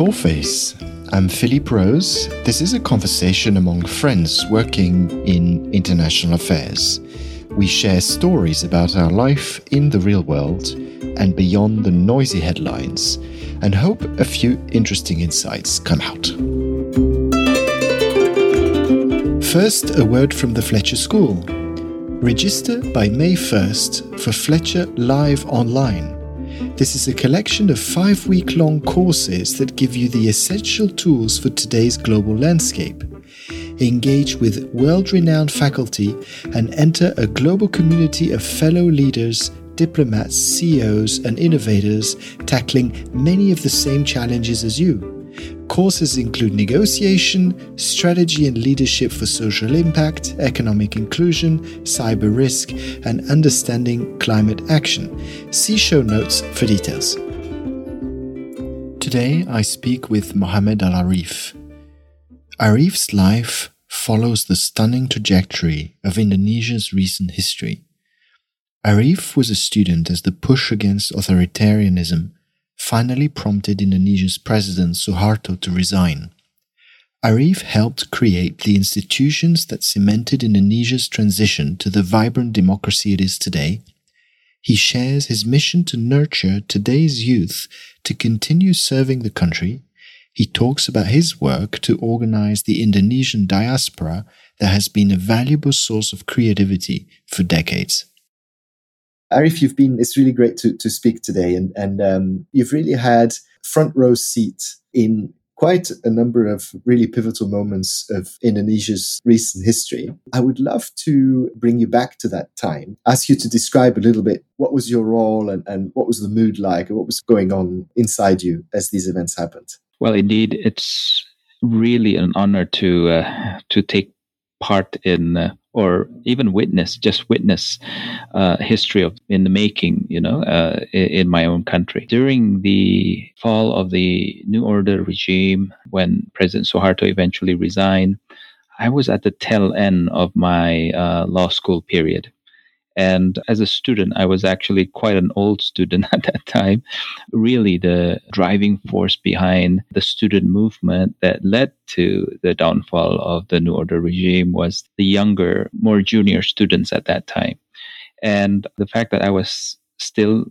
Coalface. I'm Philippe Rose. This is a conversation among friends working in international affairs. We share stories about our life in the real world and beyond the noisy headlines, and hope a few interesting insights come out. First, a word from the Fletcher School. Register by May 1st for Fletcher Live Online this is a collection of five week long courses that give you the essential tools for today's global landscape. Engage with world renowned faculty and enter a global community of fellow leaders, diplomats, CEOs, and innovators tackling many of the same challenges as you. Courses include negotiation, strategy and leadership for social impact, economic inclusion, cyber risk, and understanding climate action. See show notes for details. Today I speak with Mohamed Al Arif. Arief's life follows the stunning trajectory of Indonesia's recent history. Arief was a student as the push against authoritarianism finally prompted Indonesia's President Suharto to resign. Arief helped create the institutions that cemented Indonesia's transition to the vibrant democracy it is today. He shares his mission to nurture today's youth to continue serving the country. He talks about his work to organize the Indonesian diaspora that has been a valuable source of creativity for decades. Arief, you've been, it's really great to, to speak today. And, and um, you've really had front row seat in quite a number of really pivotal moments of Indonesia's recent history. I would love to bring you back to that time, ask you to describe a little bit what was your role and, and what was the mood like and what was going on inside you as these events happened. Well, indeed, it's really an honor to uh, to take part in uh, or even witness, just witness uh, history of in the making, you know, uh, in, my own country. During the fall of the New Order regime, when President Suharto eventually resigned, I was at the tail end of my uh, law school period. And as a student, I was actually quite an old student at that time. Really, the driving force behind the student movement that led to the downfall of the New Order regime was the younger, more junior students at that time. And the fact that I was still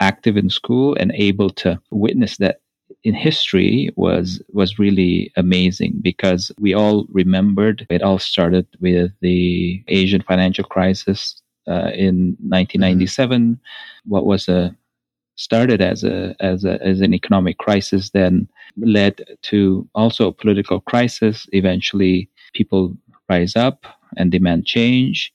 active in school and able to witness that in history was was really amazing because we all remembered it all started with the Asian financial crisis uh, in 1997. Mm-hmm. What was a started as a as a as an economic crisis, then led to also a political crisis. Eventually, people rise up and demand change.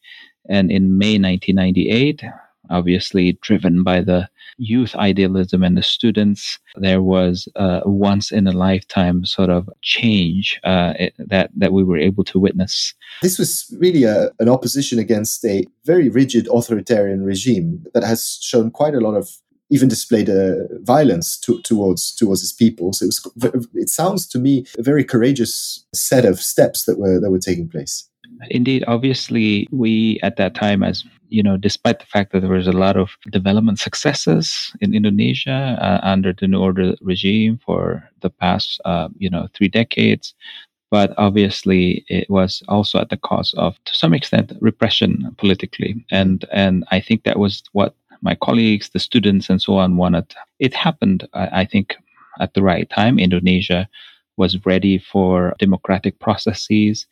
And in May 1998, obviously driven by the youth idealism and the students, there was a once in a lifetime sort of change uh, that that we were able to witness. This was really a, an opposition against a very rigid authoritarian regime that has shown quite a lot of even displayed uh, violence to, towards towards his people. So it was. It sounds to me a very courageous set of steps that were that were taking place. Indeed, obviously, we at that time, as you know, despite the fact that there was a lot of development successes in Indonesia uh, under the New Order regime for the past, uh, you know, three decades, but obviously it was also at the cost of, to some extent, repression politically, and and I think that was what my colleagues, the students, and so on wanted. It happened, I, I think, at the right time. Indonesia was ready for democratic processes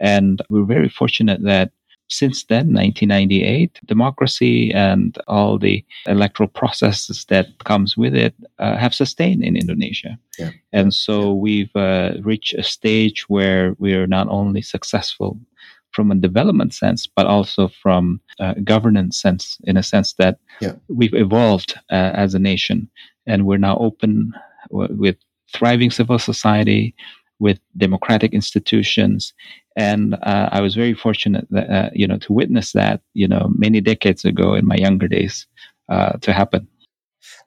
and we're very fortunate that since then, 1998, democracy and all the electoral processes that comes with it uh, have sustained in Indonesia. Yeah. And so we've uh, reached a stage where we are not only successful from a development sense, but also from a governance sense, in a sense that yeah. we've evolved uh, as a nation and we're now open w- with thriving civil society, with democratic institutions. And uh, I was very fortunate that, uh, you know, to witness that, you know, many decades ago in my younger days uh, to happen.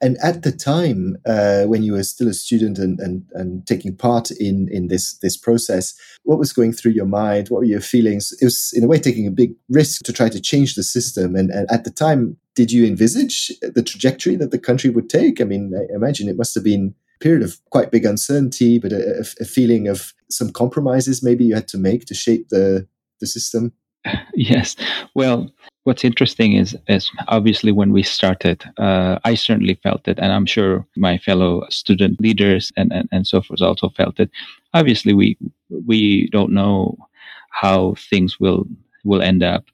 And at the time, uh, when you were still a student and, and, and taking part in, in this, this process, what was going through your mind? What were your feelings? It was, in a way, taking a big risk to try to change the system. And, and at the time, did you envisage the trajectory that the country would take? I mean, I imagine it must have been period of quite big uncertainty, but a, a, feeling of some compromises maybe you had to make to shape the the system. Yes. Well, what's interesting is, is obviously when we started, uh, I certainly felt it, and I'm sure my fellow student leaders and, and, and so forth also felt it. Obviously, we we don't know how things will will end up.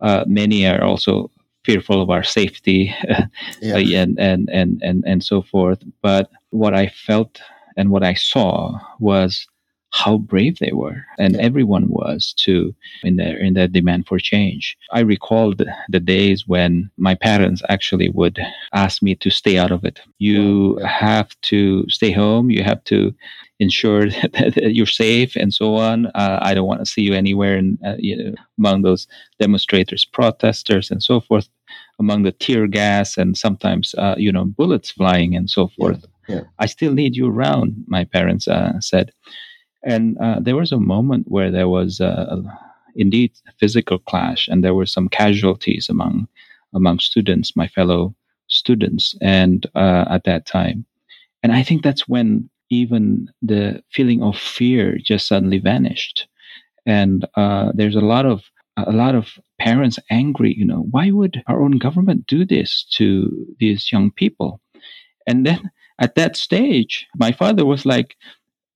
Uh, many are also fearful of our safety yeah. and, and, and, and, and so forth. But what I felt and what I saw was how brave they were. And everyone was too in their in their demand for change. I recalled the, the, days when my parents actually would ask me to stay out of it. You have to stay home. You have to ensure that, you're safe and so on. Uh, i don't want to see you anywhere in, uh, you know, among those demonstrators protesters and so forth among the tear gas and sometimes uh, you know bullets flying and so forth. yeah. Yeah. i still need you around my parents uh, said and uh, there was a moment where there was uh, indeed a physical clash, and there were some casualties among among students, my fellow students, and uh, at that time, and I think that's when even the feeling of fear just suddenly vanished, and uh, there's a lot of a lot of parents angry. You know, why would our own government do this to these young people? And then at that stage, my father was like,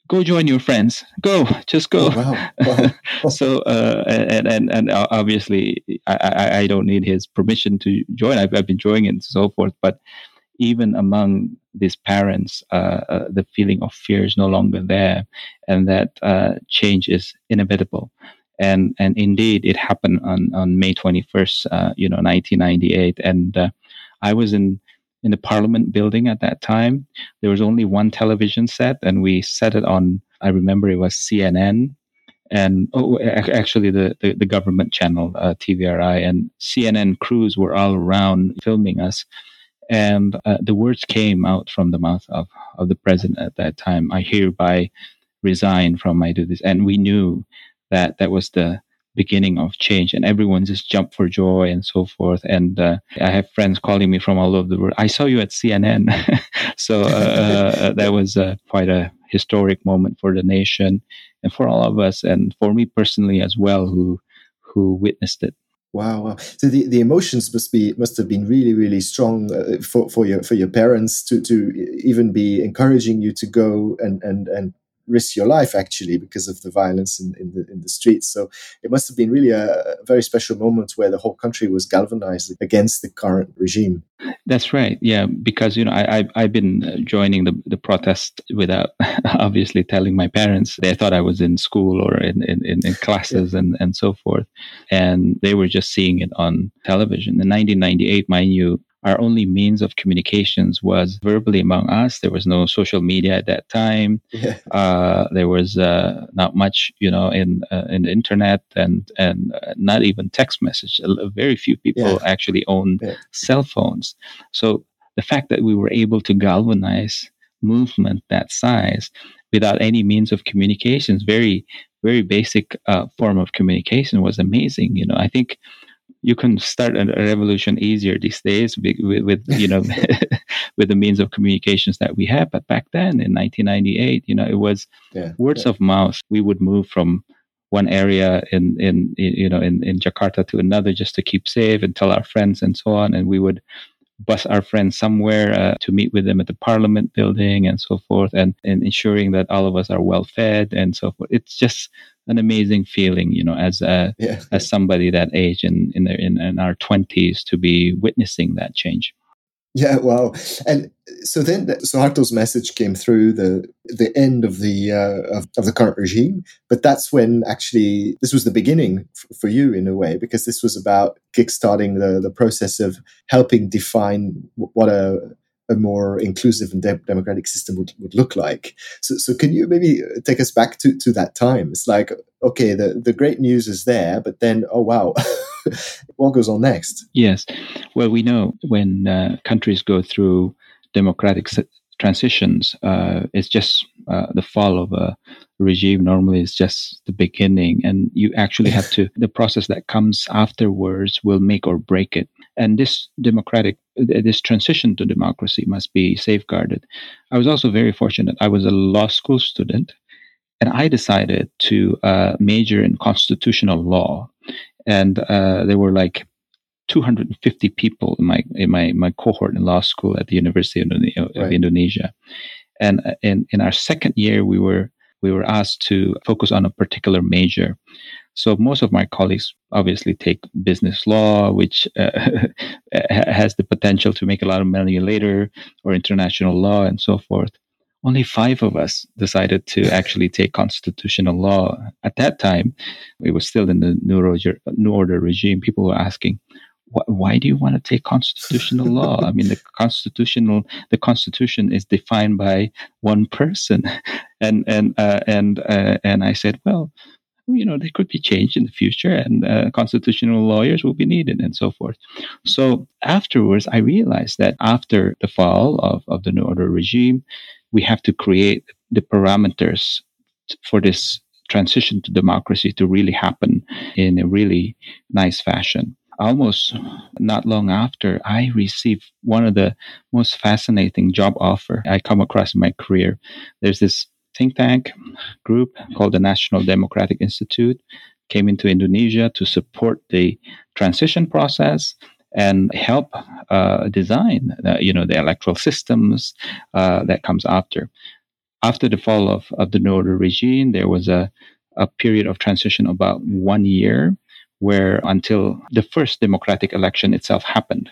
go join your friends. Go just go. Oh, wow. Wow. so uh, and, and and obviously I, I don't need his permission to join. I've, I've been joining and so forth. But even among these parents uh, uh, the feeling of fear is no longer there and that uh, change is inevitable. And and indeed it happened on on May 21st uh, you know 1998 and uh, I was in in the Parliament building at that time. There was only one television set, and we set it on. I remember it was CNN, and oh, actually the, the, the government channel uh, TVRI and CNN crews were all around filming us, and uh, the words came out from the mouth of of the president at that time. I hereby resign from my duties, and we knew that that was the beginning of change and everyone just jumped for joy and so forth. And uh, i have friends calling me from all over the world. I saw you at cnn so uh, uh, that was uh, quite a historic moment for the nation and for all of us and for me personally as well who who witnessed it. Wow, wow! So the, the emotions must be must have been really really strong uh, for, for your for your parents to to even be encouraging you to go and and and risk your life actually because of the violence in, in the in the streets. So it must have been really a, a, very special moment where the whole country was galvanized against the current regime. That's right. Yeah, because you know I, I have been uh, joining the the protest without obviously telling my parents. They thought I was in school or in in, in classes yeah. and and so forth, and they were just seeing it on television. In 1998, my you, our only means of communications was verbally among us. There was no social media at that time. Yeah. Uh, there was uh, not much, you know, in uh, in the internet and and uh, not even text message. Very few people yeah. actually owned yeah. cell phones. So the fact that we were able to galvanize movement that size without any means of communications, very very basic uh, form of communication was amazing. You know, I think you can start a, revolution easier these days with, with you know with the means of communications that we have. But back then in 1998 you know it was yeah, words yeah. of mouth. We would move from one area in, in, in you know in, in jakarta to another just to keep safe and tell our friends and so on. And we would bus our friends somewhere uh, to meet with them at the parliament building and so forth and, and ensuring that all of us are well fed and so forth it's just an amazing feeling you know as a yeah. as somebody that age in in, their, in in our 20s to be witnessing that change yeah, wow. And so then, Suharto's message came through the the end of the uh, of, of, the current regime, but that's when actually this was the beginning f- for you in a way because this was about kickstarting the the process of helping define what a a more inclusive and de- democratic system would, would look like. So, so can you maybe take us back to, to that time? It's like, okay, the, the great news is there, but then, oh, wow, what goes on next? Yes. Well, we know when uh, countries go through democratic transitions, uh, it's just uh, the fall of a regime normally is just the beginning and you actually have to the process that comes afterwards will make or break it and this democratic this transition to democracy must be safeguarded. I was also very fortunate. I was a law school student, and I decided to uh, major in constitutional law. And uh, there were like 250 people in my in my my cohort in law school at the University of, of right. Indonesia. And uh, in in our second year, we were we were asked to focus on a particular major. So most of my colleagues obviously take business law, which uh, has the potential to make a lot of money later, or international law and so forth. Only five of us decided to actually take constitutional law. At that time, it was still in the New Order, New Order regime. People were asking, why do you want to take constitutional law? I mean, the constitutional the Constitution is defined by one person, and and uh, and uh, and I said, well, you know, they could be changed in the future, and uh, constitutional lawyers will be needed, and so forth. So afterwards, I realized that after the fall of of the New Order regime, we have to create the parameters for this transition to democracy to really happen in a really nice fashion almost not long after, I received one of the most fascinating job offer I come across in my career. There's this think tank group called the National Democratic Institute came into Indonesia to support the transition process and help uh, design, uh, you know, the electoral systems uh, that comes after. After the fall of, of the New regime, there was a, a period of transition about one year where until the first democratic election itself happened.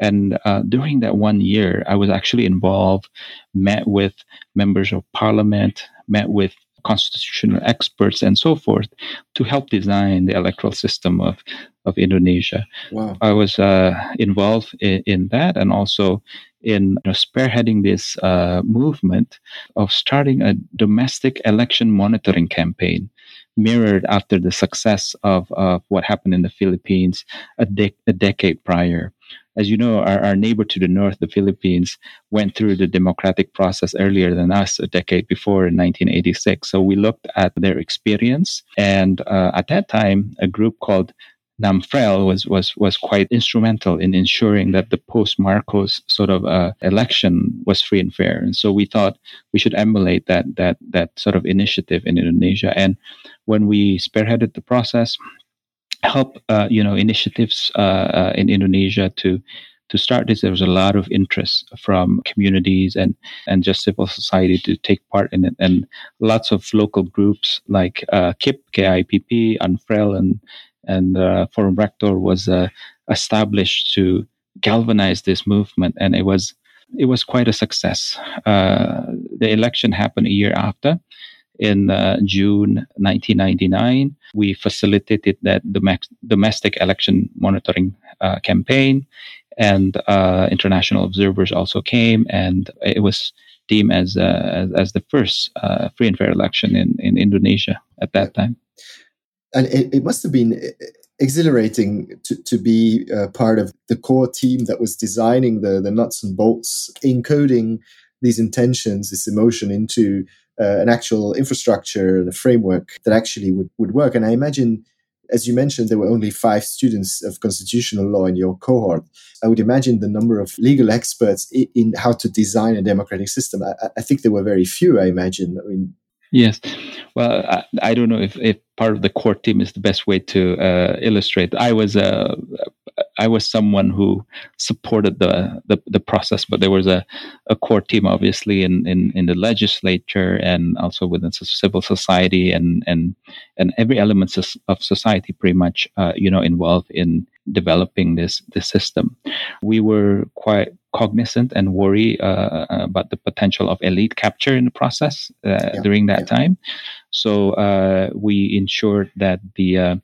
And uh, during that one year, I was actually involved, met with members of parliament, met with constitutional experts and so forth to help design the electoral system of, of Indonesia. Wow. I was uh, involved in, in, that and also in you know, spearheading this uh, movement of starting a domestic election monitoring campaign mirrored after the success of, of what happened in the Philippines a, de- a decade prior. As you know, our, our neighbor to the north, the Philippines, went through the democratic process earlier than us, a decade before in 1986. So we looked at their experience. And uh, at that time, a group called Namfrel was was was quite instrumental in ensuring that the post Marcos sort of uh, election was free and fair, and so we thought we should emulate that that that sort of initiative in Indonesia. And when we spearheaded the process, help uh, you know initiatives uh, uh in Indonesia to to start this, there was a lot of interest from communities and, and just civil society to take part in it. And lots of local groups like uh, KIP, KIPP, Unfrel, and, and uh, Forum Rektor was uh, established to galvanize this movement, and it was it was quite a success. The election happened a year after. In uh, June 1999, we facilitated that domestic election monitoring uh, campaign, and uh, international observers also came, and it was deemed as as, as, the first free and fair election in, in Indonesia at that time. And it, it must have been exhilarating to, to be uh, part of the core team that was designing the, the nuts and bolts, encoding these intentions, this emotion into uh, an actual infrastructure and a framework that actually would, would work. And I imagine, as you mentioned, there were only five students of constitutional law in your cohort. I would imagine the number of legal experts in, in how to design a democratic system. I, I, think there were very few, I imagine. I mean, Yes. Well, I, I, don't know if, if part of the core team is the best way to uh, illustrate. I was uh, I was someone who supported the, the, the process, but there was a, a core team, obviously, in, in, in the legislature and also within civil society and and and every element of society, pretty much, uh, you know, involved in developing this this system. We were quite cognizant and worry uh, about the potential of elite capture in the process uh, yeah. during that yeah. time. So uh, we ensured that the uh,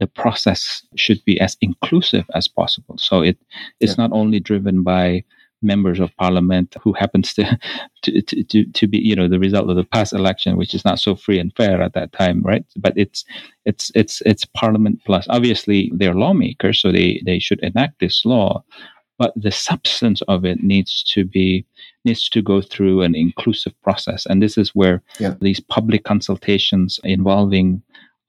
the process should be as inclusive as possible. So it is yeah. not only driven by members of parliament who happens to, to, to, to be, you know, the result of the past election, which is not so free and fair at that time, right? But it's, it's, it's, it's parliament plus. Obviously, they're lawmakers, so they, they should enact this law, but the substance of it needs to be needs to go through an inclusive process and this is where yeah. these public consultations involving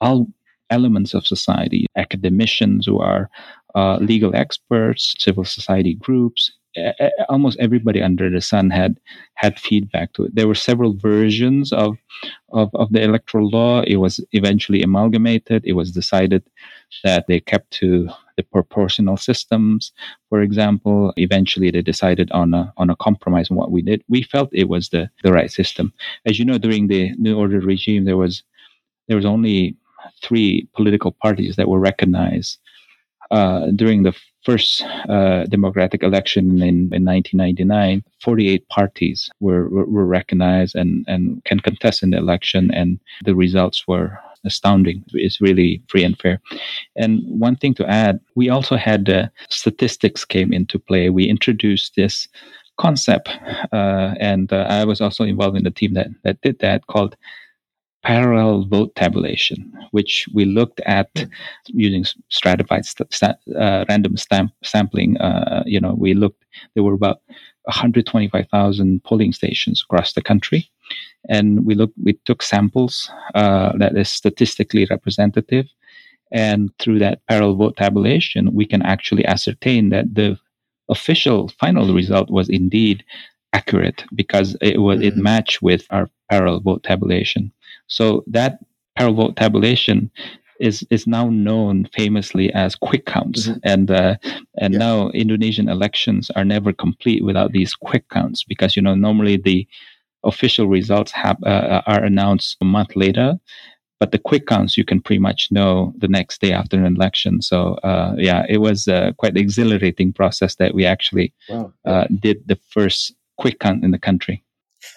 all elements of society academicians who are uh, legal experts civil society groups almost everybody under the sun had had feedback to it. There were several versions of, of, of the electoral law. It was eventually amalgamated. It was decided that they kept to the proportional systems, for example. Eventually, they decided on a, on a compromise on what we did. We felt it was the, the right system. As you know, during the New Order regime, there was there was only three political parties that were recognized uh, during the first uh, democratic election in, in 1999, 48 parties were, were, were, recognized and, and can contest in the election, and the results were astounding. It's really free and fair. And one thing to add, we also had uh, statistics came into play. We introduced this concept, uh, and uh, I was also involved in the team that, that did that called parallel vote tabulation, which we looked at using stratified st- st- uh, random stamp sampling. Uh, you know, we looked. There were about 125,000 polling stations across the country, and we looked. We took samples uh, that is statistically representative, and through that parallel vote tabulation, we can actually ascertain that the official final result was indeed accurate because it was mm-hmm. it matched with our parallel vote tabulation. So that parallel tabulation is is now known famously as quick counts, mm-hmm. and uh, and yeah. now Indonesian elections are never complete without these quick counts because you know normally the official results have, uh, are announced a month later, but the quick counts you can pretty much know the next day after an election. So uh, yeah, it was uh, quite exhilarating process that we actually wow. Uh, did the first quick count in the country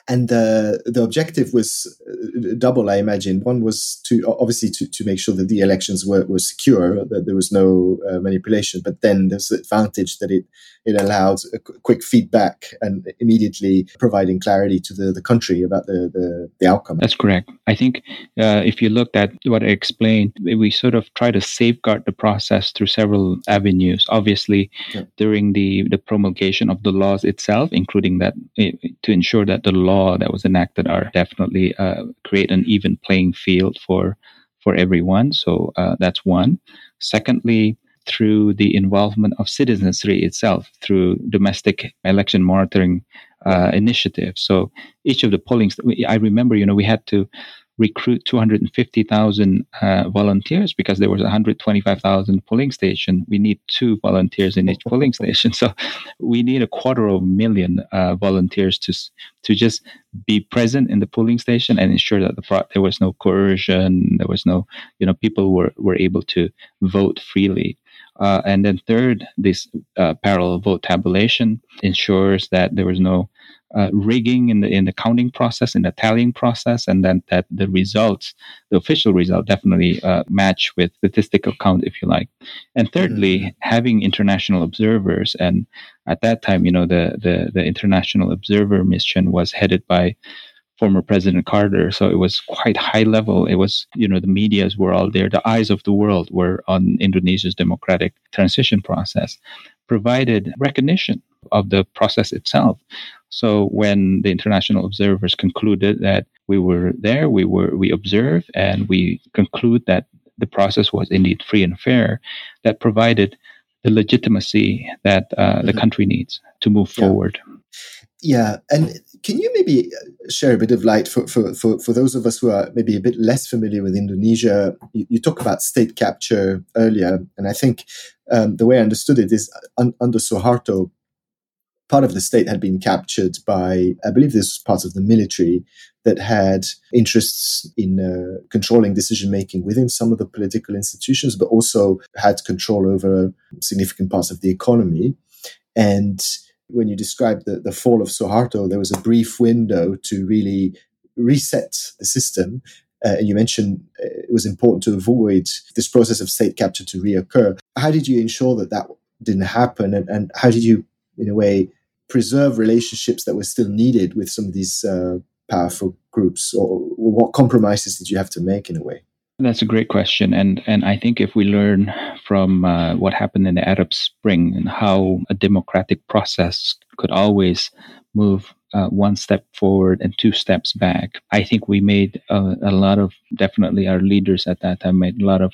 and the the objective was uh, double i imagine. One was to obviously to, to make sure that the elections were, were secure that there was no uh, manipulation. But then there's the advantage that it it allowed quick feedback and immediately providing clarity to the, the country about the, the, the outcome. That's correct. I think uh, if you looked at what i explained we sort of try to safeguard the process through several avenues. Obviously yeah. during the the promulgation of the laws itself including that eh, to ensure that the law that was enacted are definitely uh, create an even playing field for for everyone. So uh, that's one. Secondly, through the involvement of citizenry itself, through domestic election monitoring uh, initiatives. So each of the polling, I remember, you know, we had to recruit 250,000 uh, volunteers because there was 125,000 polling station. We need two volunteers in each polling station. So we need a quarter of a million uh, volunteers to to just be present in the polling station and ensure that the pro- there was no coercion, there was no, you know, people were, were able to vote freely. Uh, and then third, this uh, parallel vote tabulation ensures that there was no uh, rigging in the in the counting process, in the tallying process, and then that the results, the official result, definitely uh, match with statistical count, if you like. And thirdly, mm-hmm. having international observers, and at that time, you know, the the the international observer mission was headed by former President Carter. So it was quite high level. It was, you know, the medias were all there. The eyes of the world were on Indonesia's democratic transition process, provided recognition of the process itself. So when the international observers concluded that we were there, we were we observed and we conclude that the process was indeed free and fair, that provided the legitimacy that uh, the mm-hmm. country needs to move yeah. forward. Yeah, and can you maybe share a bit of light for, for, for, for those of us who are maybe a bit less familiar with Indonesia? You, you talk about state capture earlier, and I think um, the way I understood it is un, under Suharto, part of the state had been captured by, I believe this was part of the military that had interests in uh, controlling decision making within some of the political institutions, but also had control over significant parts of the economy. And when you described the, the fall of Suharto, there was a brief window to really reset the system. Uh, and you mentioned uh, it was important to avoid this process of state capture to reoccur. How did you ensure that that didn't happen? And, and how did you, in a way, preserve relationships that were still needed with some of these uh, powerful groups? Or, what compromises did you have to make, in a way? That's a great question, and and I think if we learn from uh, what happened in the Arab Spring and how a democratic process could always move uh, one step forward and two steps back, I think we made a, a, lot of definitely our leaders at that time made a lot of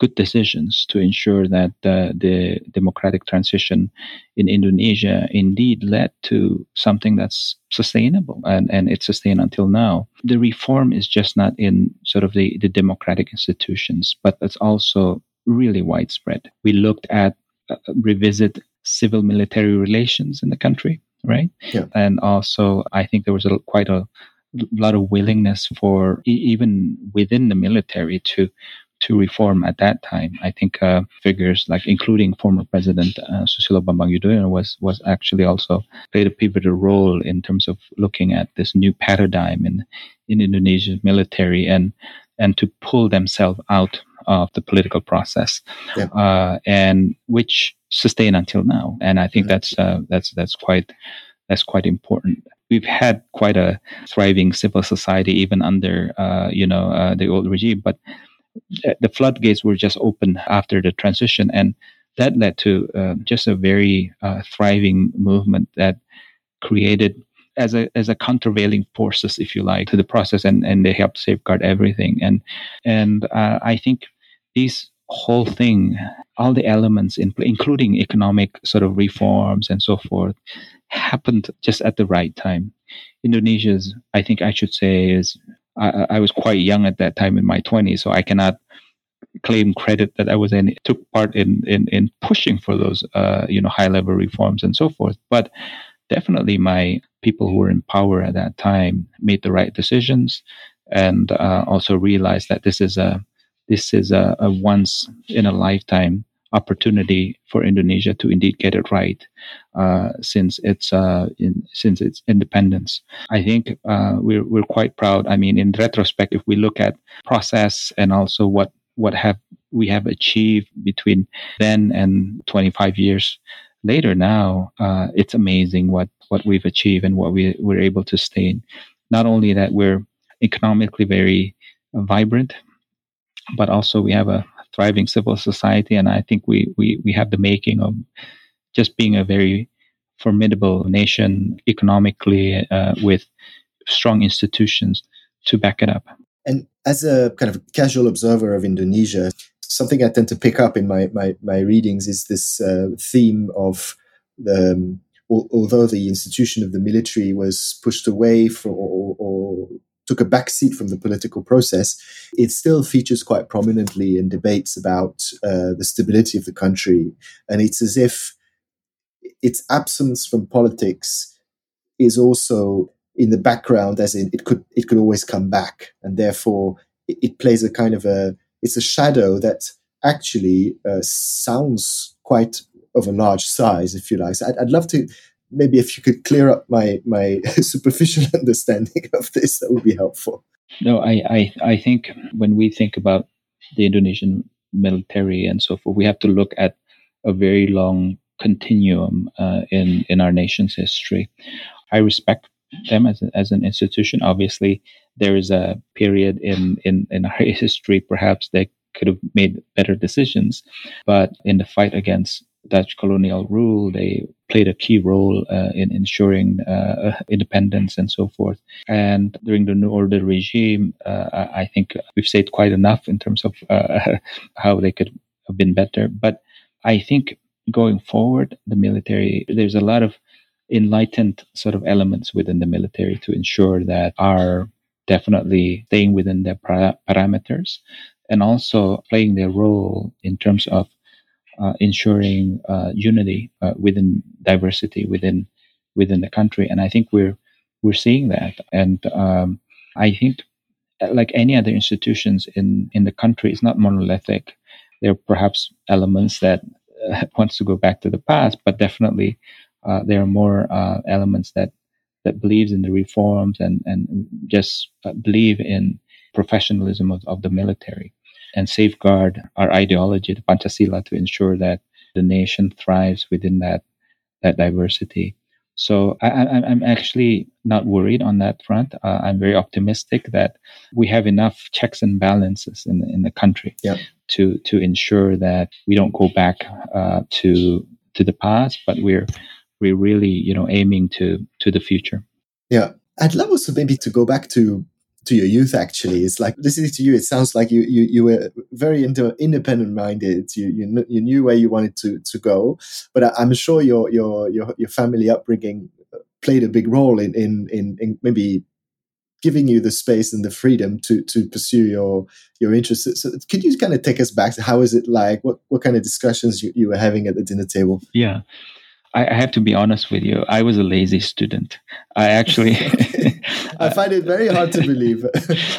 good decisions to ensure that uh, the democratic transition in Indonesia indeed led to something that's sustainable and, and it's sustained until now. The reform is just not in sort of the, the democratic institutions, but it's also really widespread. We looked at uh, revisit civil military relations in the country, right? Yeah. And also, I think there was a, quite a lot of willingness for even within the military to to reform at that time. I think uh, figures like including former President uh, Susilo Bambang Yudhoyono was was actually also played a pivotal role in terms of looking at this new paradigm in in Indonesia's military and and to pull themselves out of the political process, yeah. uh, and which sustain until now. And I think mm-hmm. that's uh, that's that's quite that's quite important. We've had quite a thriving civil society even under uh, you know uh, the old regime, but the floodgates were just open after the transition, and that led to uh, just a very uh, thriving movement that created as a as a countervailing forces, if you like, to the process, and and they helped safeguard everything. And and uh, I think these whole thing, all the elements, in, including economic sort of reforms and so forth, happened just at the right time. Indonesia's, I think I should say, is I, I was quite young at that time in my 20s, so I cannot claim credit that I was in took part in in, in pushing for those uh, you know high level reforms and so forth. But definitely, my people who were in power at that time made the right decisions and uh, also realized that this is a this is a, a once in a lifetime opportunity for Indonesia to indeed get it right uh, since its uh, in, since its independence. I think uh, we're we're quite proud. I mean, in retrospect, if we look at process and also what what have we have achieved between then and 25 years later now, uh, it's amazing what what we've achieved and what we we're able to sustain. Not only that, we're economically very vibrant, but also we have a thriving civil society, and I think we we we have the making of just being a very formidable nation economically uh, with strong institutions to back it up. And as a kind of casual observer of Indonesia, something I tend to pick up in my my, my readings is this uh, theme of the. Um, although the institution of the military was pushed away for, or, or took a backseat from the political process, it still features quite prominently in debates about uh, the stability of the country. And it's as if its absence from politics is also in the background, as in it could it could always come back, and therefore it, it plays a kind of a it's a shadow that actually uh, sounds quite of a large size, if you like. So I'd, I'd love to maybe if you could clear up my my superficial understanding of this, that would be helpful. No, I, I I think when we think about the Indonesian military and so forth, we have to look at a very long continuum uh, in in our nation's history. I respect them as, a, as an institution. Obviously, there is a period in, in, in our history perhaps they could have made better decisions, but in the fight against Dutch colonial rule, they played a key role uh, in ensuring uh, independence and so forth. And during the New Order regime, uh, I think we've said quite enough in terms of uh, how they could have been better. But I think going forward, the military, there's a lot of enlightened sort of elements within the military to ensure that are definitely staying within their para- parameters and also playing their role in terms of uh, ensuring uh, unity uh, within diversity within within the country. And I think we're we're seeing that. And um, I think, uh, like any other institutions in in the country, it's not monolithic. There are perhaps elements that uh, wants to go back to the past, but definitely uh, there are more elements that that believes in the reforms and and just believe in professionalism of, of the military and safeguard our ideology, the Pancasila, to ensure that the nation thrives within that that diversity. So I, am actually not worried on that front. Uh, I'm very optimistic that we have enough checks and balances in in the country yep. to to ensure that we don't go back uh, to to the past, but we're we're really you know aiming to to the future. Yeah, I'd love also maybe to go back to to your youth actually it's like listening to you it sounds like you you, you were very into independent minded you, you you knew where you wanted to to go but I, am sure your your your your family upbringing played a big role in in in, in maybe giving you the space and the freedom to to pursue your your interests. So could you kind of take us back to how is it like? What what kind of discussions you, you were having at the dinner table? Yeah. I have to be honest with you. I was a lazy student. I actually, I find it very hard to believe.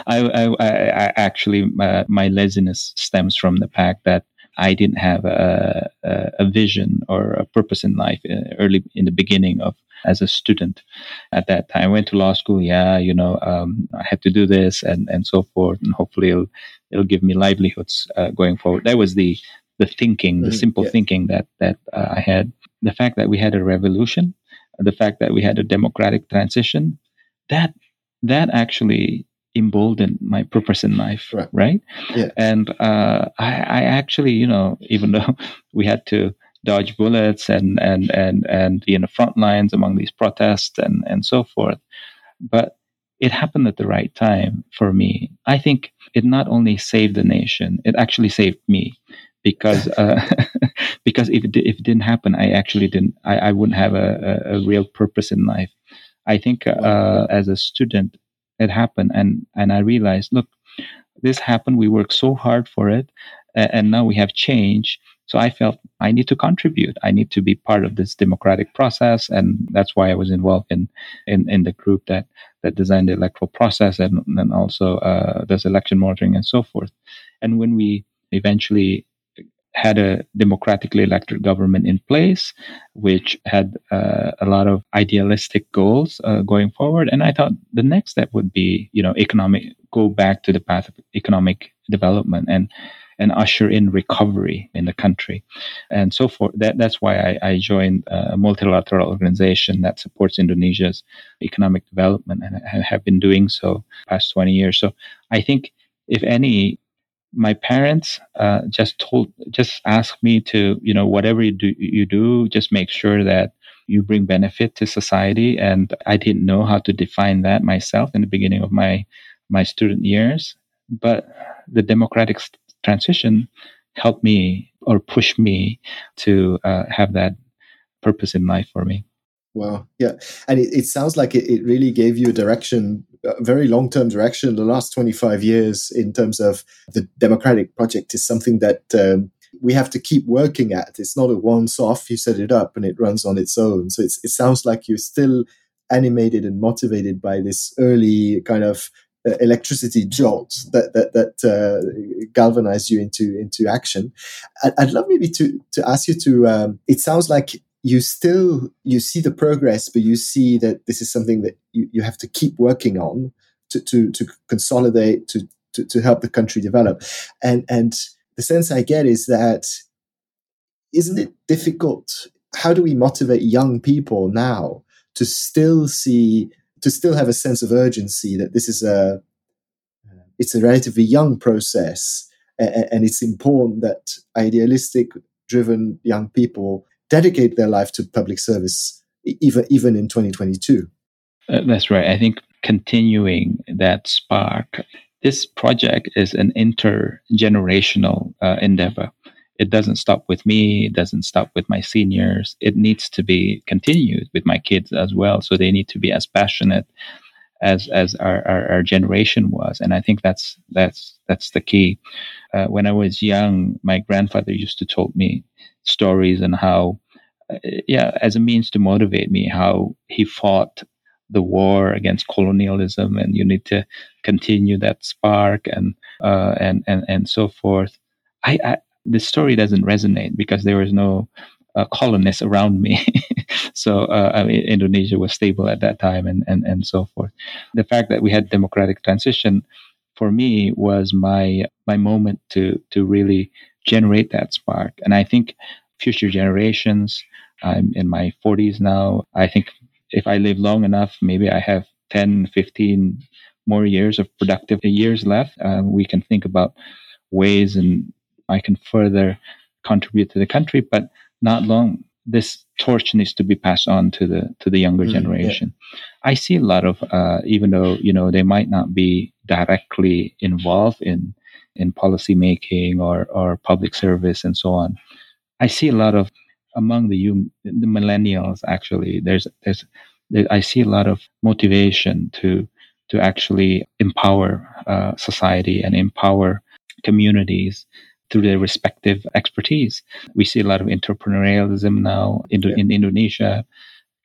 I, I, I, actually, uh, my laziness stems from the fact that I didn't have a, a, a vision or a purpose in life uh, early in the beginning of as a student at that time. I went to law school. Yeah, you know, um, I had to do this and, and so forth, and hopefully it'll it'll give me livelihoods uh, going forward. That was the the thinking, the mm, simple yeah. thinking that that uh, I had. The fact that we had a revolution, the fact that we had a democratic transition, that that actually emboldened my purpose in life, right? right? Yeah. And uh, I, I actually, you know, even though we had to dodge bullets and and and and be in the front lines among these protests and and so forth. But it happened at the right time for me. I think it not only saved the nation, it actually saved me because uh, because if it, if it didn't happen, I actually didn't. I, I wouldn't have a, a, a real purpose in life. I think uh, as a student, it happened, and and I realized, look, this happened. We worked so hard for it, and now we have change. So I felt I need to contribute. I need to be part of this democratic process, and that's why I was involved in in, in the group that that designed the electoral process and then also uh, does election monitoring and so forth. And when we eventually had a democratically elected government in place, which had uh, a lot of idealistic goals uh, going forward. And I thought the next step would be, you know, economic, go back to the path of economic development. And and usher in recovery in the country and so forth. That, that's why I, I joined a multilateral organization that supports Indonesia's economic development and I have been doing so past 20 years. So I think if any, my parents uh, just told, just asked me to, you know, whatever you do, you do, just make sure that you bring benefit to society. And I didn't know how to define that myself in the beginning of my my student years. But the democratic transition helped me or pushed me to uh, have that purpose in life for me. Wow. Yeah. And it, it sounds like it, it really gave you a direction, a very long term direction. The last 25 years, in terms of the democratic project, is something that um, we have to keep working at. It's not a once off, you set it up and it runs on its own. So it sounds like you're still animated and motivated by this early kind of uh, electricity jolt that that that uh, galvanized you into into action. I'd, I'd, love maybe to to ask you to. Um, it sounds like you still you see the progress, but you see that this is something that you, you have to keep working on to to, to consolidate to, to to help the country develop. And and the sense I get is that isn't it difficult? How do we motivate young people now to still see to still have a sense of urgency that this is a it's a relatively young process and, and it's important that idealistic driven young people dedicate their life to public service even even in 2022 uh, that's right. I think continuing that spark this project is an intergenerational uh, endeavor. It doesn't stop with me it doesn't stop with my seniors. It needs to be continued with my kids as well so they need to be as passionate as as our, our, our generation was and i think that's that's that's the key. Uh, when i was young my grandfather used to tell me stories and how uh, yeah as a means to motivate me how he fought the war against colonialism and you need to continue that spark and uh, and and and so forth I, I the story doesn't resonate because there was no uh, colonists around me. so uh, I mean, Indonesia was stable at that time, and, and and so forth. The fact that we had democratic transition for me was my my moment to to really generate that spark. And I think future generations. I'm in my 40s now. I think if I live long enough, maybe I have 10, 15 more years of productive years left. Uh, we can think about ways and I can further contribute to the country. But not long this torch needs to be passed on to the to the younger mm, generation. Yeah. I see a lot of uh, even though you know they might not be directly involved in in policy making or or public service and so on. I see a lot of among the the millennials actually. There's there's there, I see a lot of motivation to to actually empower uh, society and empower communities through their respective expertise. We see a lot of entrepreneurialism now in, yeah. in Indonesia,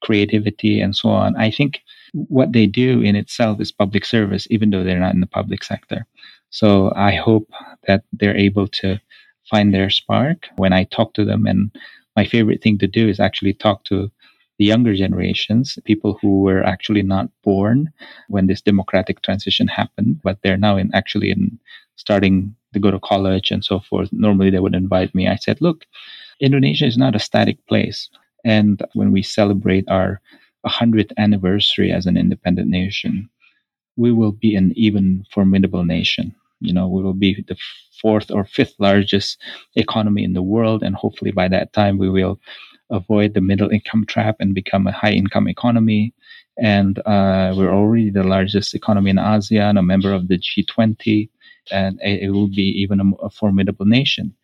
creativity, and so on. I think what they do in itself is public service, even though they're not in the public sector. So I hope that they're able to find their spark when I talk to them. And my favorite thing to do is actually talk to the younger generations, people who were actually not born when this democratic transition happened, but they're now in actually in starting to go to college and so forth. Normally they would invite me. I said, look, Indonesia is not a static place. And when we celebrate our 100th anniversary as an independent nation, we will be an even formidable nation. You know, we will be the fourth or fifth largest economy in the world. And hopefully by that time, we will avoid the middle income trap and become a high income economy. And uh, we're already the largest economy in ASEAN, a member of the G20, and it will be even a, a formidable nation.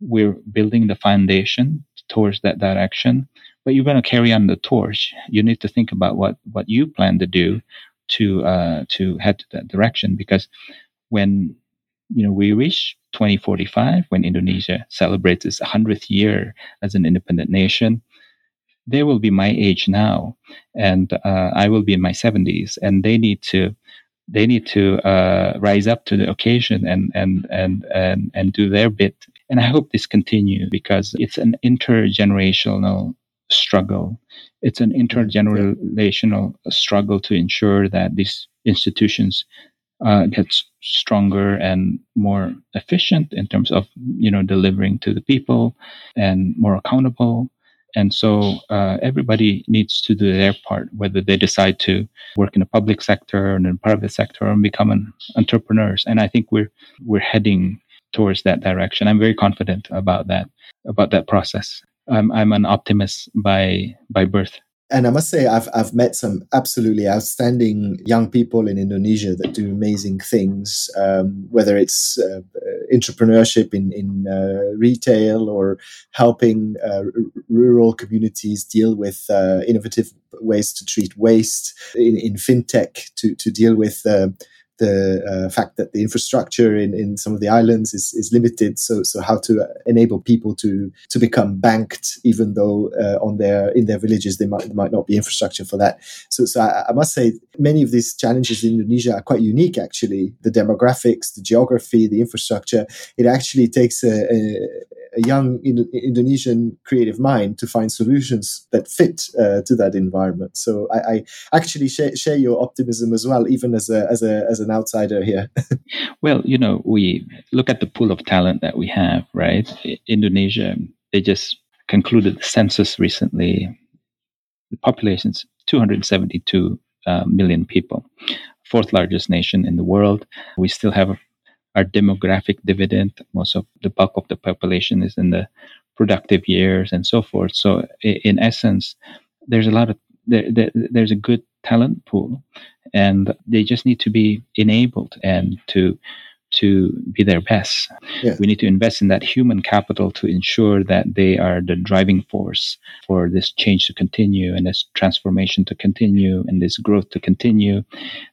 We're building the foundation towards that direction, but you're going to carry on the torch. You need to think about what, what you plan to do to uh, to head to that direction because when you know we reach 2045 when Indonesia celebrates its 100th year as an independent nation, they will be my age now, and uh, I will be in my 70s, and they need to they need to uh, rise up to the occasion and and and and and do their bit. And I hope this continues because it's an intergenerational struggle. It's an intergenerational struggle to ensure that these institutions uh, gets stronger and more efficient in terms of you know delivering to the people and more accountable. And so uh, everybody needs to do their part whether they decide to work in the public sector or in private sector and become an entrepreneurs. And i think we're we're heading towards that direction. I'm very confident about that about that process. I'm i'm an optimist by by birth and I must say, I've I've met some absolutely outstanding young people in Indonesia that do amazing things. Um, whether it's uh, entrepreneurship in in uh, retail or helping uh, rural communities deal with uh, innovative ways to treat waste in, in fintech to to deal with uh, the uh, fact that the infrastructure in, in some of the islands is, is limited. So, so how to enable people to to become banked, even though uh, on their in their villages they might might not be infrastructure for that. So, so I, I, must say many of these challenges in Indonesia are quite unique. Actually, the demographics, the geography, the infrastructure. It actually takes a, a a young Indonesian creative mind to find solutions that fit uh, to that environment. So I, I actually share, share, your optimism as well, even as a as a as an outsider here. well, you know, we look at the pool of talent that we have, right? Indonesia, they just concluded the census recently. The population's 272 uh, million people, fourth largest nation in the world. We still have our demographic dividend. Most of the bulk of the population is in the productive years and so forth. So, in essence, there's a lot of there, there, there's a good talent pool, and they just need to be enabled and to to be their best. We need to invest in that human capital to ensure that they are the driving force for this change to continue and this transformation to continue and this growth to continue,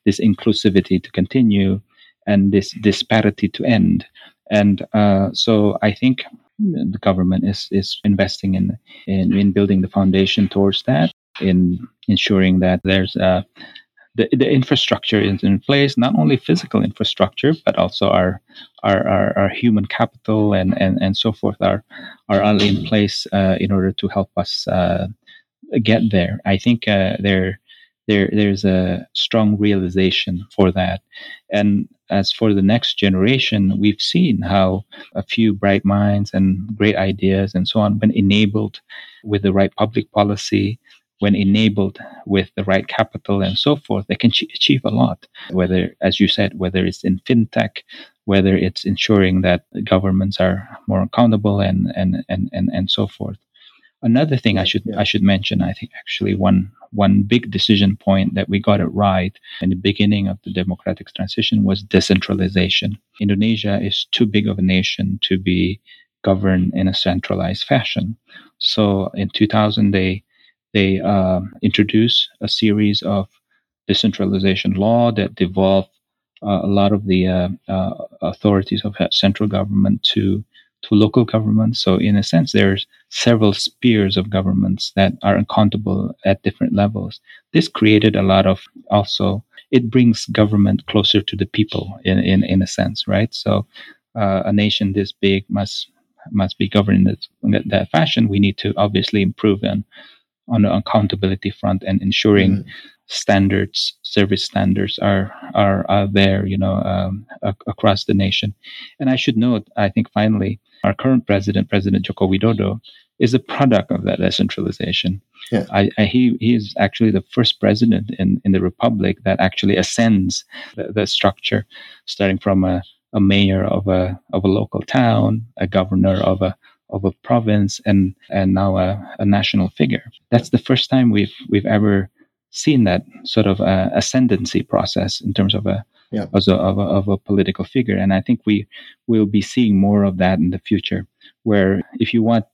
this inclusivity to continue, and this disparity to end. And uh, so I think the government is is investing in, in in building the foundation towards that, in ensuring that there's uh, the, the infrastructure is in place, not only physical infrastructure, but also our our, our, our human capital and, and, and so forth are are all in place uh, in order to help us uh, get there. I think uh, there there there's a strong realization for that, and as for the next generation, we've seen how a few bright minds and great ideas and so on, when enabled with the right public policy, when enabled with the right capital and so forth, they can achieve a lot. Whether, as you said, whether it's in fintech, whether it's ensuring that governments are more accountable and, and, and, and, and so forth. Another thing I should yeah. I should mention, I think actually one one big decision point that we got it right in the beginning of the democratic transition was decentralization. Indonesia is too big of a nation to be governed in a centralized fashion. So in 2000, they they uh, introduced a series of decentralization law that devolved uh, a lot of the uh, uh authorities of central government to to local governments. So in a sense, there's several spheres of governments that are accountable at different levels. This created a lot of also it brings government closer to the people in in, in a sense, right? So uh, a nation this big must must be governed in that, that fashion. We need to obviously improve on on the accountability front and ensuring mm standards, service standards are are, are there, you know, um, across the nation. And I should note, I think finally, our current president, President Joko Widodo, is a product of that decentralization. Yeah. I, I, he, he is actually the first president in, in the republic that actually ascends the, the structure, starting from a, a mayor of a of a local town, a governor of a of a province, and and now a, a national figure. That's the first time we've we've ever seen that sort of uh, ascendancy process in terms of a yeah. as a, of a, of a political figure. And I think we will be seeing more of that in the future, where if you want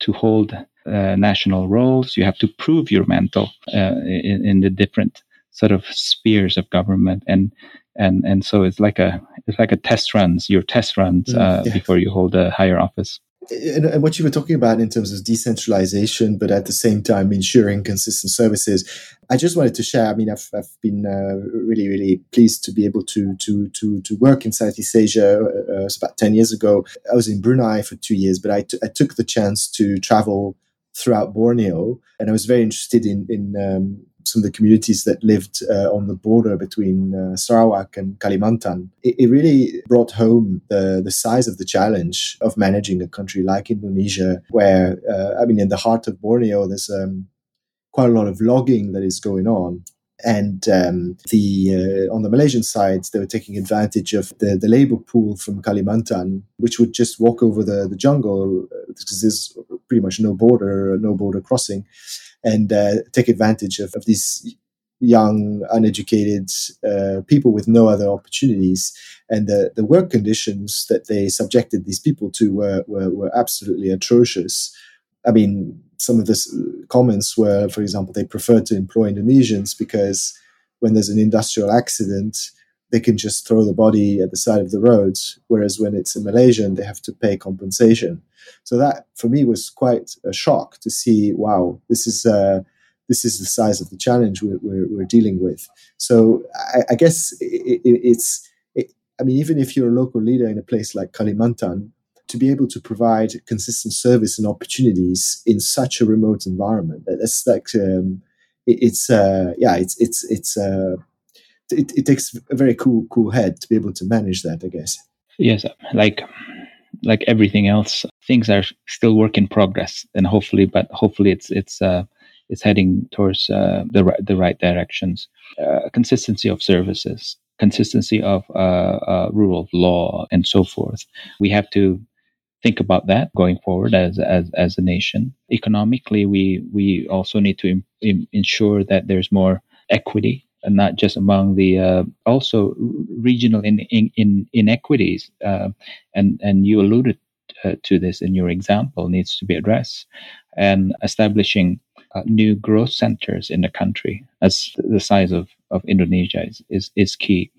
to hold uh, national roles, you have to prove your mantle uh, in, in, the different sort of spheres of government, and and and so it's like a it's like a test runs, your test runs mm, uh, yeah. before you hold a higher office and, what you were talking about in terms of decentralization, but at the same time ensuring consistent services, I just wanted to share. I mean, I've, I've been uh, really, really pleased to be able to to to to work in Southeast Asia. Uh, uh about ten years ago, I was in Brunei for two years, but I, t- I took the chance to travel throughout Borneo, and I was very interested in in um, some of the communities that lived uh, on the border between uh, Sarawak and Kalimantan, it, it, really brought home the, the size of the challenge of managing a country like Indonesia, where, uh, I mean, in the heart of Borneo, there's um, quite a lot of logging that is going on. And um, the uh, on the Malaysian side, they were taking advantage of the, the labor pool from Kalimantan, which would just walk over the, the jungle because uh, there's pretty much no border, no border crossing and uh, take advantage of, of these young, uneducated uh, people with no other opportunities. And the, the work conditions that they subjected these people to were, were, were absolutely atrocious. I mean, some of the comments were, for example, they prefer to employ Indonesians because when there's an industrial accident, they can just throw the body at the side of the road, whereas when it's a Malaysian, they have to pay compensation. So that for me was quite a shock to see. Wow, this is uh, this is the size of the challenge we're, we're, we're dealing with. So I, I guess it, it, it's. It, I mean, even if you're a local leader in a place like Kalimantan, to be able to provide consistent service and opportunities in such a remote environment, that's like um, it's uh, yeah, it's it's it's. Uh, it, it takes a very cool cool head to be able to manage that i guess. Yes like like everything else things are still work in progress and hopefully but hopefully it's it's uh it's heading towards uh, the right the right directions. Uh, consistency of services consistency of uh, uh, rule of law and so forth. We have to think about that going forward as as as a nation. Economically we we also need to Im- ensure that there's more equity and not just among the uh, also regional in, in, in inequities. Uh, and and you alluded uh, to this in your example needs to be addressed, and establishing uh, new growth centers in the country as the size of, of Indonesia is, is, is key.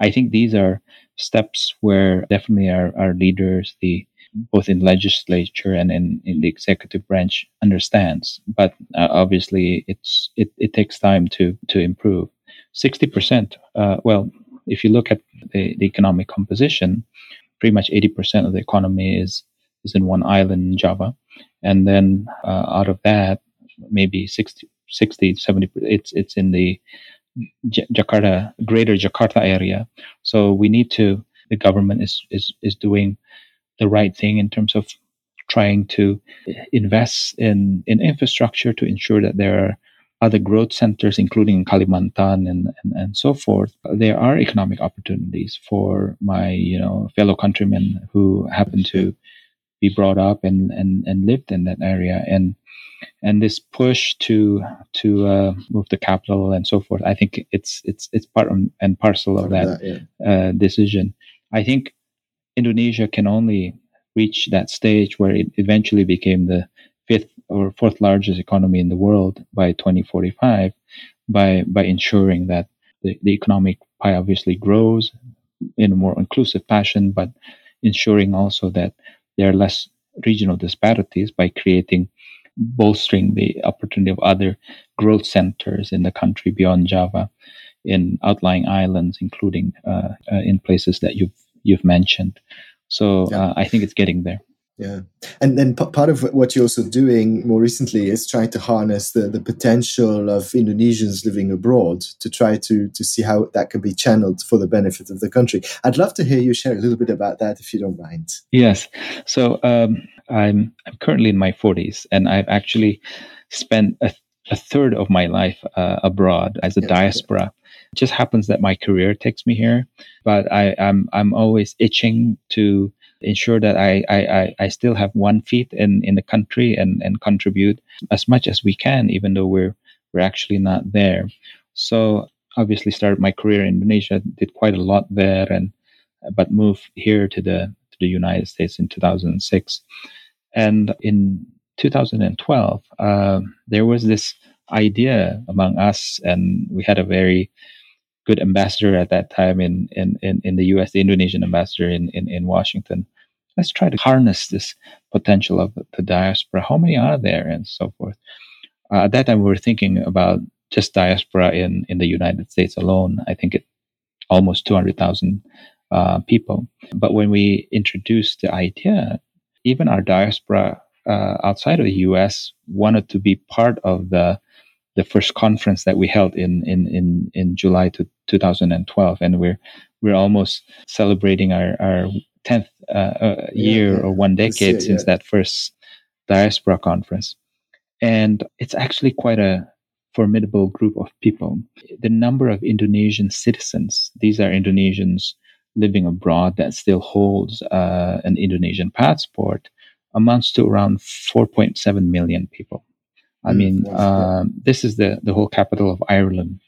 I think these are steps where definitely our, our leaders, the both in legislature and in, in the executive branch understands but uh, obviously it's it, it takes time to to improve 60%, uh, well, if you look at the, the, economic composition, pretty much 80% of the economy is, is in one island Java. And then uh, out of that, maybe 60, 60 70, it's, it's in the J- Jakarta, greater Jakarta area. So we need to, the government is, is, is doing the right thing in terms of trying to invest in, in infrastructure to ensure that there are other growth centers, including Kalimantan and, and, and so forth, there are economic opportunities for my, you know, fellow countrymen who happen to be brought up and, and, and lived in that area. And and this push to to uh, move the capital and so forth, I think it's it's it's part and parcel of that, that yeah. uh, decision. I think Indonesia can only reach that stage where it eventually became the fifth or fourth largest economy in the world by 2045 by by ensuring that the, the economic pie obviously grows in a more inclusive fashion, but ensuring also that there are less regional disparities by creating bolstering the opportunity of other growth centers in the country beyond Java, in outlying islands, including uh, uh, in places that you've you've mentioned. So yeah. uh, I think it's getting there. Yeah, and then p- part of what you're also doing more recently is trying to harness the, the potential of Indonesians living abroad to try to to see how that can be channeled for the benefit of the country. I'd love to hear you share a little bit about that, if you don't mind. Yes, so um, I'm I'm currently in my 40s, and I've actually spent a, a third of my life uh, abroad as a yes, diaspora. It just happens that my career takes me here, but I, I'm I'm always itching to ensure that I, I, I still have one feet in, in the country and, and contribute as much as we can, even though we're we're actually not there. So obviously started my career in Indonesia, did quite a lot there and but moved here to the to the United States in 2006. And in 2012, uh, there was this idea among us, and we had a very good ambassador at that time in, in, in, in the US, the Indonesian ambassador in, in, in Washington, let's try to harness this potential of the diaspora. How many are there, and so forth. Uh, at that time, we were thinking about just diaspora in in the United States alone. I think it almost two hundred thousand uh, people. But when we introduced the idea, even our diaspora uh, outside of the U.S. wanted to be part of the the first conference that we held in in in, in July to 2012, and we're we're almost celebrating our, our 10th uh, uh, year yeah, yeah. or one decade since yeah. that first diaspora conference. And it's actually quite a formidable group of people. The number of Indonesian citizens, these are Indonesians living abroad that still holds uh, an Indonesian passport, amounts to around 4.7 million people. I mm, mean, um, this is the, the whole capital of Ireland.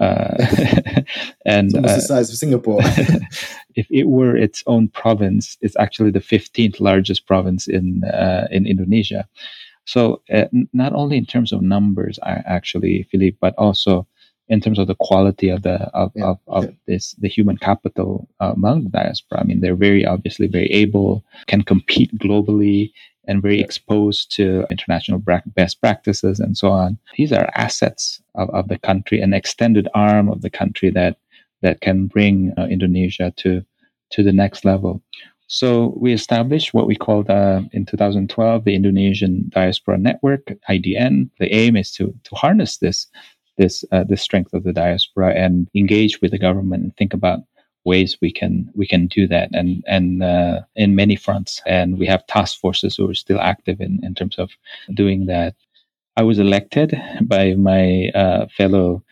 Uh, and it's almost uh, the size of Singapore. if it were its own province, it's actually the 15th largest province in uh, in Indonesia. So uh, not only in terms of numbers, actually, Philippe, but also in terms of the quality of the of, yeah, of, of yeah. this the human capital among the diaspora. I mean, they're very obviously very able, can compete globally, and very exposed to international best practices and so on. These are assets of, of the country, an extended arm of the country that that can bring uh, Indonesia to to the next level. So we established what we called uh, in 2012 the Indonesian Diaspora Network (IDN). The aim is to to harness this this uh, the strength of the diaspora and engage with the government and think about ways we can we can do that. And and uh, in many fronts. And we have task forces who are still active in in terms of doing that. I was elected by my uh, fellow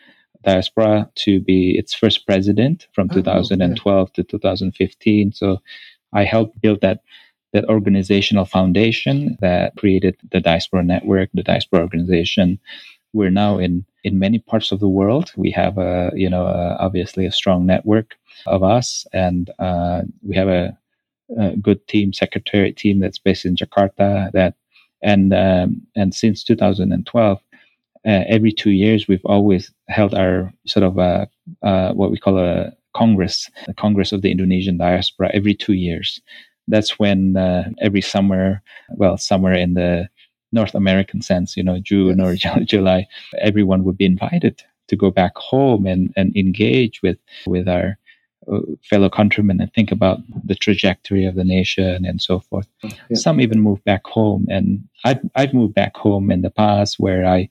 diaspora to be its first president from oh, 2012 to 2015 so i helped build that that organizational foundation that created the diaspora network the diaspora organization. We're now in in many parts of the world we have a you know a, obviously a strong network of us, and uh, we have a, a, good team, secretariat team that's based in Jakarta. That and um, and since 2012, uh, every two years we've always held our sort of a, uh, what we call a congress, the Congress of the Indonesian Diaspora, every two years. That's when uh, every summer, well, summer in the North American sense, you know, June or July, everyone would be invited to go back home and, and engage with with our uh, fellow countrymen and think about the trajectory of the nation and so forth. Yeah. Some even move back home, and I've I've moved back home in the past where I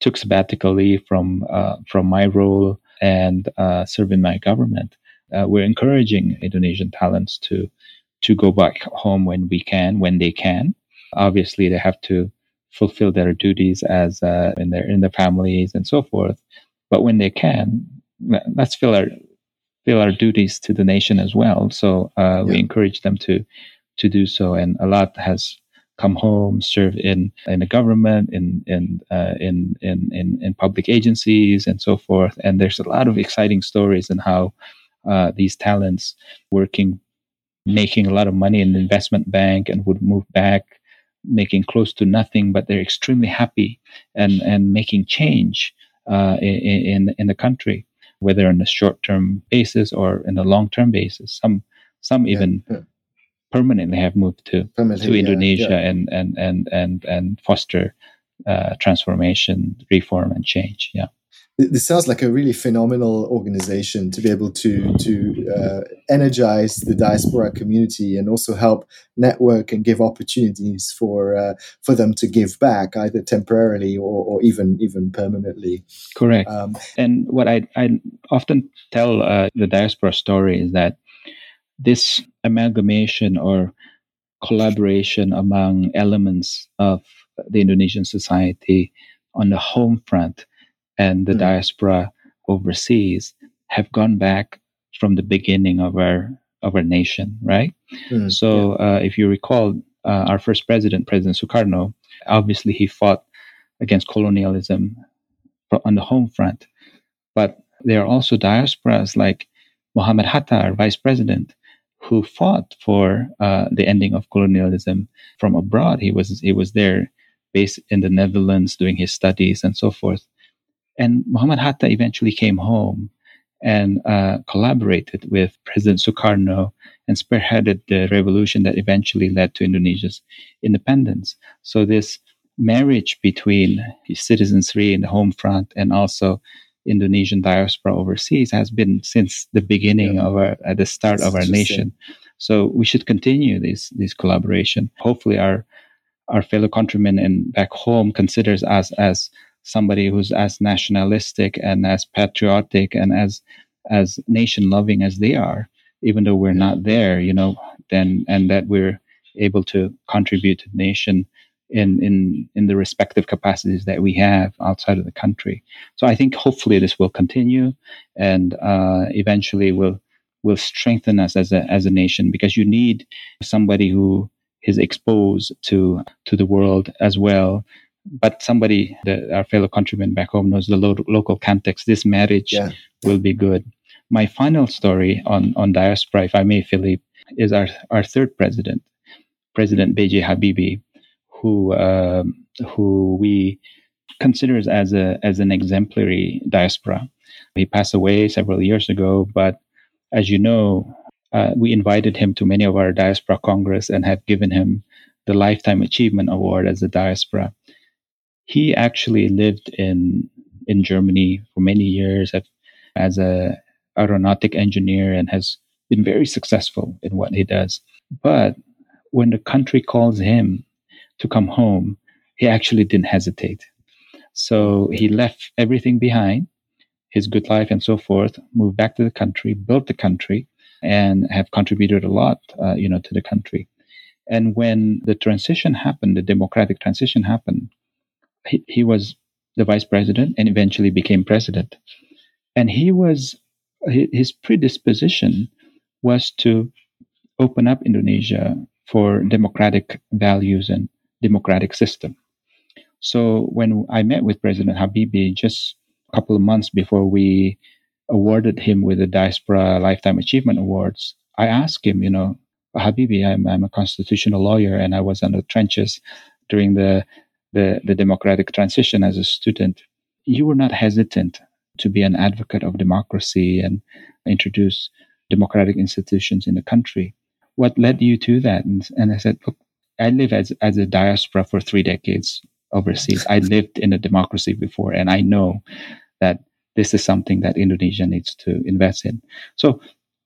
took sabbatical leave from uh, from my role and uh, serve in my government. Uh, we're encouraging Indonesian talents to to go back home when we can, when they can. Obviously, they have to fulfill their duties as uh, in their in their families and so forth. But when they can, let's fill our feel our duties to the nation as well. So uh, yeah. we encourage them to to do so, and a lot has come home, serve in in the government, in in uh, in, in in in public agencies, and so forth. And there's a lot of exciting stories and how uh, these talents working, making a lot of money in the investment bank, and would move back, making close to nothing, but they're extremely happy and and making change uh, in in the country, whether on a short term basis or in a long term basis. Some some even. Yeah permanently have moved to to Indonesia yeah. and, and and and and foster uh, transformation, reform, and change. Yeah. This sounds like a really phenomenal organization to be able to to uh, energize the diaspora community and also help network and give opportunities for uh, for them to give back either temporarily or, or even even permanently. Correct. Um, and what I I often tell uh, the diaspora story is that this amalgamation or collaboration among elements of the Indonesian society on the home front and the mm. diaspora overseas have gone back from the beginning of our of our nation, right? Mm, so, yeah. uh, if you recall, uh, our first president, President Sukarno, obviously he fought against colonialism on the home front, but there are also diasporas like Muhammad Hatta, our vice president, who fought for uh, the ending of colonialism from abroad. He was he was there, based in the Netherlands, doing his studies and so forth. And Muhammad Hatta eventually came home and uh, collaborated with President Sukarno and spearheaded the revolution that eventually led to Indonesia's independence. So this marriage between citizenry in the home front and also Indonesian diaspora overseas has been since the beginning yeah. of our at the start That's of our nation. So we should continue this this collaboration. Hopefully, our our fellow countrymen in back home considers us as somebody who's as nationalistic and as patriotic and as as nation loving as they are, even though we're not there. You know, then and that we're able to contribute to the nation in in in the respective capacities that we have outside of the country. So I think hopefully this will continue and uh, eventually will will strengthen us as a as a nation because you need somebody who is exposed to to the world as well. But somebody that our fellow countrymen back home knows the lo- local context. This marriage yeah. will be good. My final story on on diaspora, if I may, Philip, is our our third president, President B.J. Habibie, who uh, who we consider as a as an exemplary diaspora. He passed away several years ago, but as you know, uh, we invited him to many of our diaspora congress and have given him the lifetime achievement award as a diaspora. He actually lived in in Germany for many years as a aeronautic engineer and has been very successful in what he does. But when the country calls him to come home, he actually didn't hesitate. So he left everything behind, his good life and so forth, moved back to the country, built the country, and have contributed a lot, uh, you know, to the country. And when the transition happened, the democratic transition happened, he, he was the vice president and eventually became president. And he was his predisposition was to open up Indonesia for democratic values and democratic system. So when I met with President Habibie just a couple of months before we awarded him with the Diaspora Lifetime Achievement Awards, I asked him, you know, Habibie, I'm, I'm a constitutional lawyer and I was in the trenches during the, the, the democratic transition as a student. You were not hesitant to be an advocate of democracy and introduce democratic institutions in the country. What led you to that? And, and I said, look, I live as as a diaspora for three decades overseas. I lived in a democracy before, and I know that this is something that Indonesia needs to invest in. So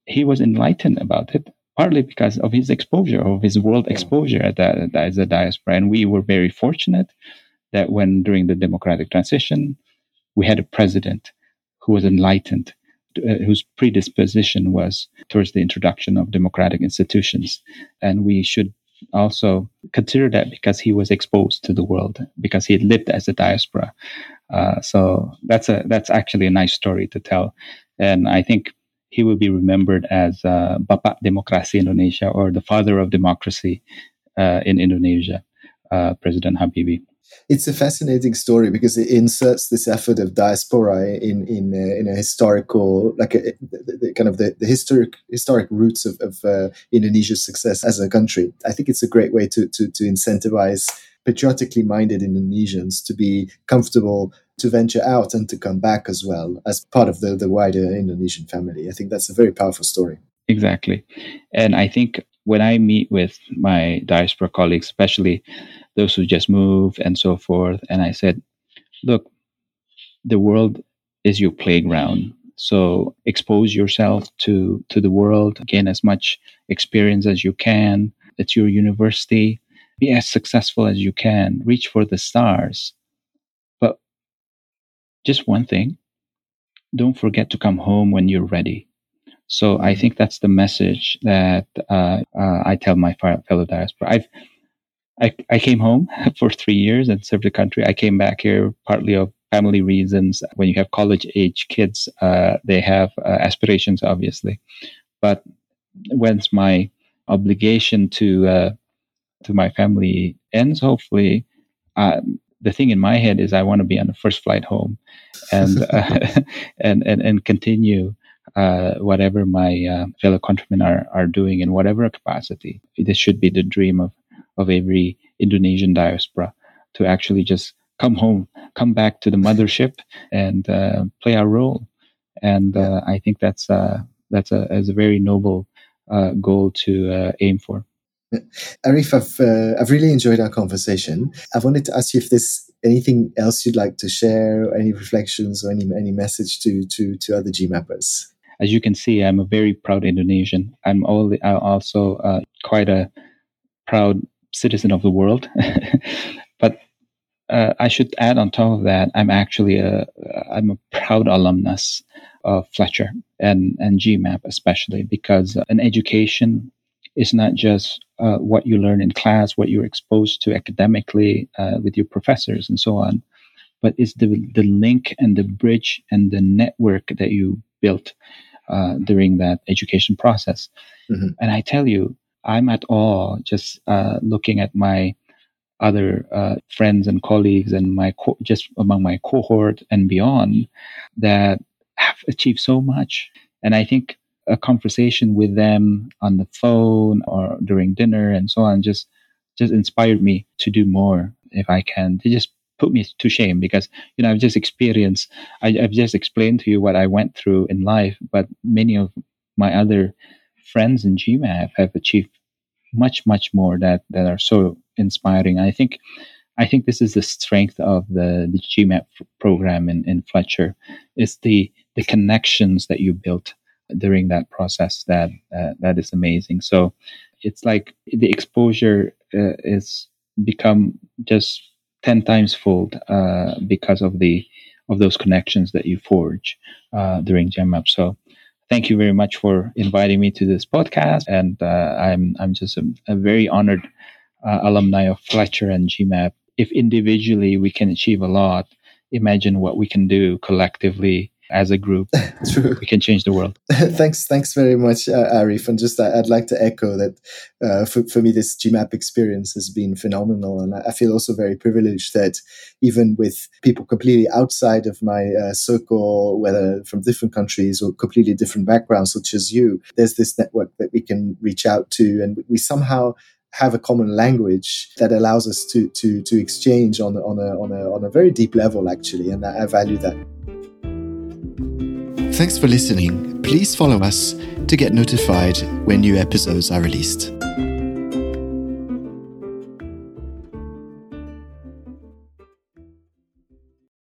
he was enlightened about it, partly because of his exposure, of his world exposure at as a diaspora. And we were very fortunate that when during the democratic transition, we had a president who was enlightened, uh, whose predisposition was towards the introduction of democratic institutions. And we should also consider that because he was exposed to the world because he lived as a diaspora. Uh, so that's a that's actually a nice story to tell, and I think he will be remembered as uh, Bapak Demokrasi Indonesia or the father of democracy uh, in Indonesia, uh, President Habibie. It's a fascinating story because it inserts this effort of diaspora in in uh, in a historical, like a, the, the, kind of the, the historic historic roots of, of uh, Indonesia's success as a country. I think it's a great way to to, to incentivize patriotically minded Indonesians to be comfortable to venture out and to come back as well as part of the, the wider Indonesian family. I think that's a very powerful story. Exactly. And I think when I meet with my diaspora colleagues, especially those who just move and so forth, and I said, look, the world is your playground. So expose yourself to, to the world, gain as much experience as you can. It's your university be as successful as you can, reach for the stars. Just one thing don't forget to come home when you're ready. So I think that's the message that uh, uh, I tell my fellow diaspora. I've I, I came home for three years and served the country. I came back here partly of family reasons. When you have college age kids, uh, they have uh, aspirations, obviously. But once my obligation to uh, to my family ends, hopefully, uh, the thing in my head is I want to be on the first flight home, and uh, and, and and continue uh, whatever my uh, fellow countrymen are are doing in whatever capacity. This should be the dream of of every Indonesian diaspora to actually just come home, come back to the mothership, and uh, play our role. And uh, I think that's that's a, is a very noble goal to aim for. Arief, I've, uh, I've really enjoyed our conversation. I wanted to ask you if there's anything else you'd like to share, any reflections or any, any message to, to, to other GMAPPers. As you can see, I'm a very proud Indonesian. I'm also uh, quite a proud citizen of the world. but uh, I should add on top of that, I'm actually a I'm a proud alumnus of Fletcher and and GMAPP especially because an education is not just uh, what you learn in class, what you're exposed to academically uh, with your professors and so on, but it's the, the link and the bridge and the network that you built uh, during that education process. Mm-hmm. And I tell you, I'm at awe just uh, looking at my other uh, friends and colleagues and my co- just among my cohort and beyond that have achieved so much. And I think a conversation with them on the phone or during dinner and so on just just inspired me to do more if I can. They just put me to shame because you know I've just experienced I, have just explained to you what I went through in life, but many of my other friends in GMAPP have achieved much much more that that are so inspiring. I think I think this is the strength of the the GMAPP program in in Fletcher. It's the the connections that you built during that process that uh, that is amazing. So it's like the exposure uh, is become just 10 times fold uh, because of the of those connections that you forge uh, during GMAPP so thank you very much for inviting me to this podcast. And uh, i'm i'm just a, a very honored uh, alumni of fletcher and GMAPP if individually we can achieve a lot imagine what we can do collectively as a group, True. we can change the world. thanks, thanks very much, uh, Arief. And just uh, I'd like to echo that uh, for, for me, this GMAPP experience has been phenomenal, and I feel also very privileged that even with people completely outside of my uh, circle, whether from different countries or completely different backgrounds, such as you, there's this network that we can reach out to, and we somehow have a common language that allows us to to to exchange on on a on a on a very deep level actually and I value that. Thanks for listening. Please follow us to get notified when new episodes are released.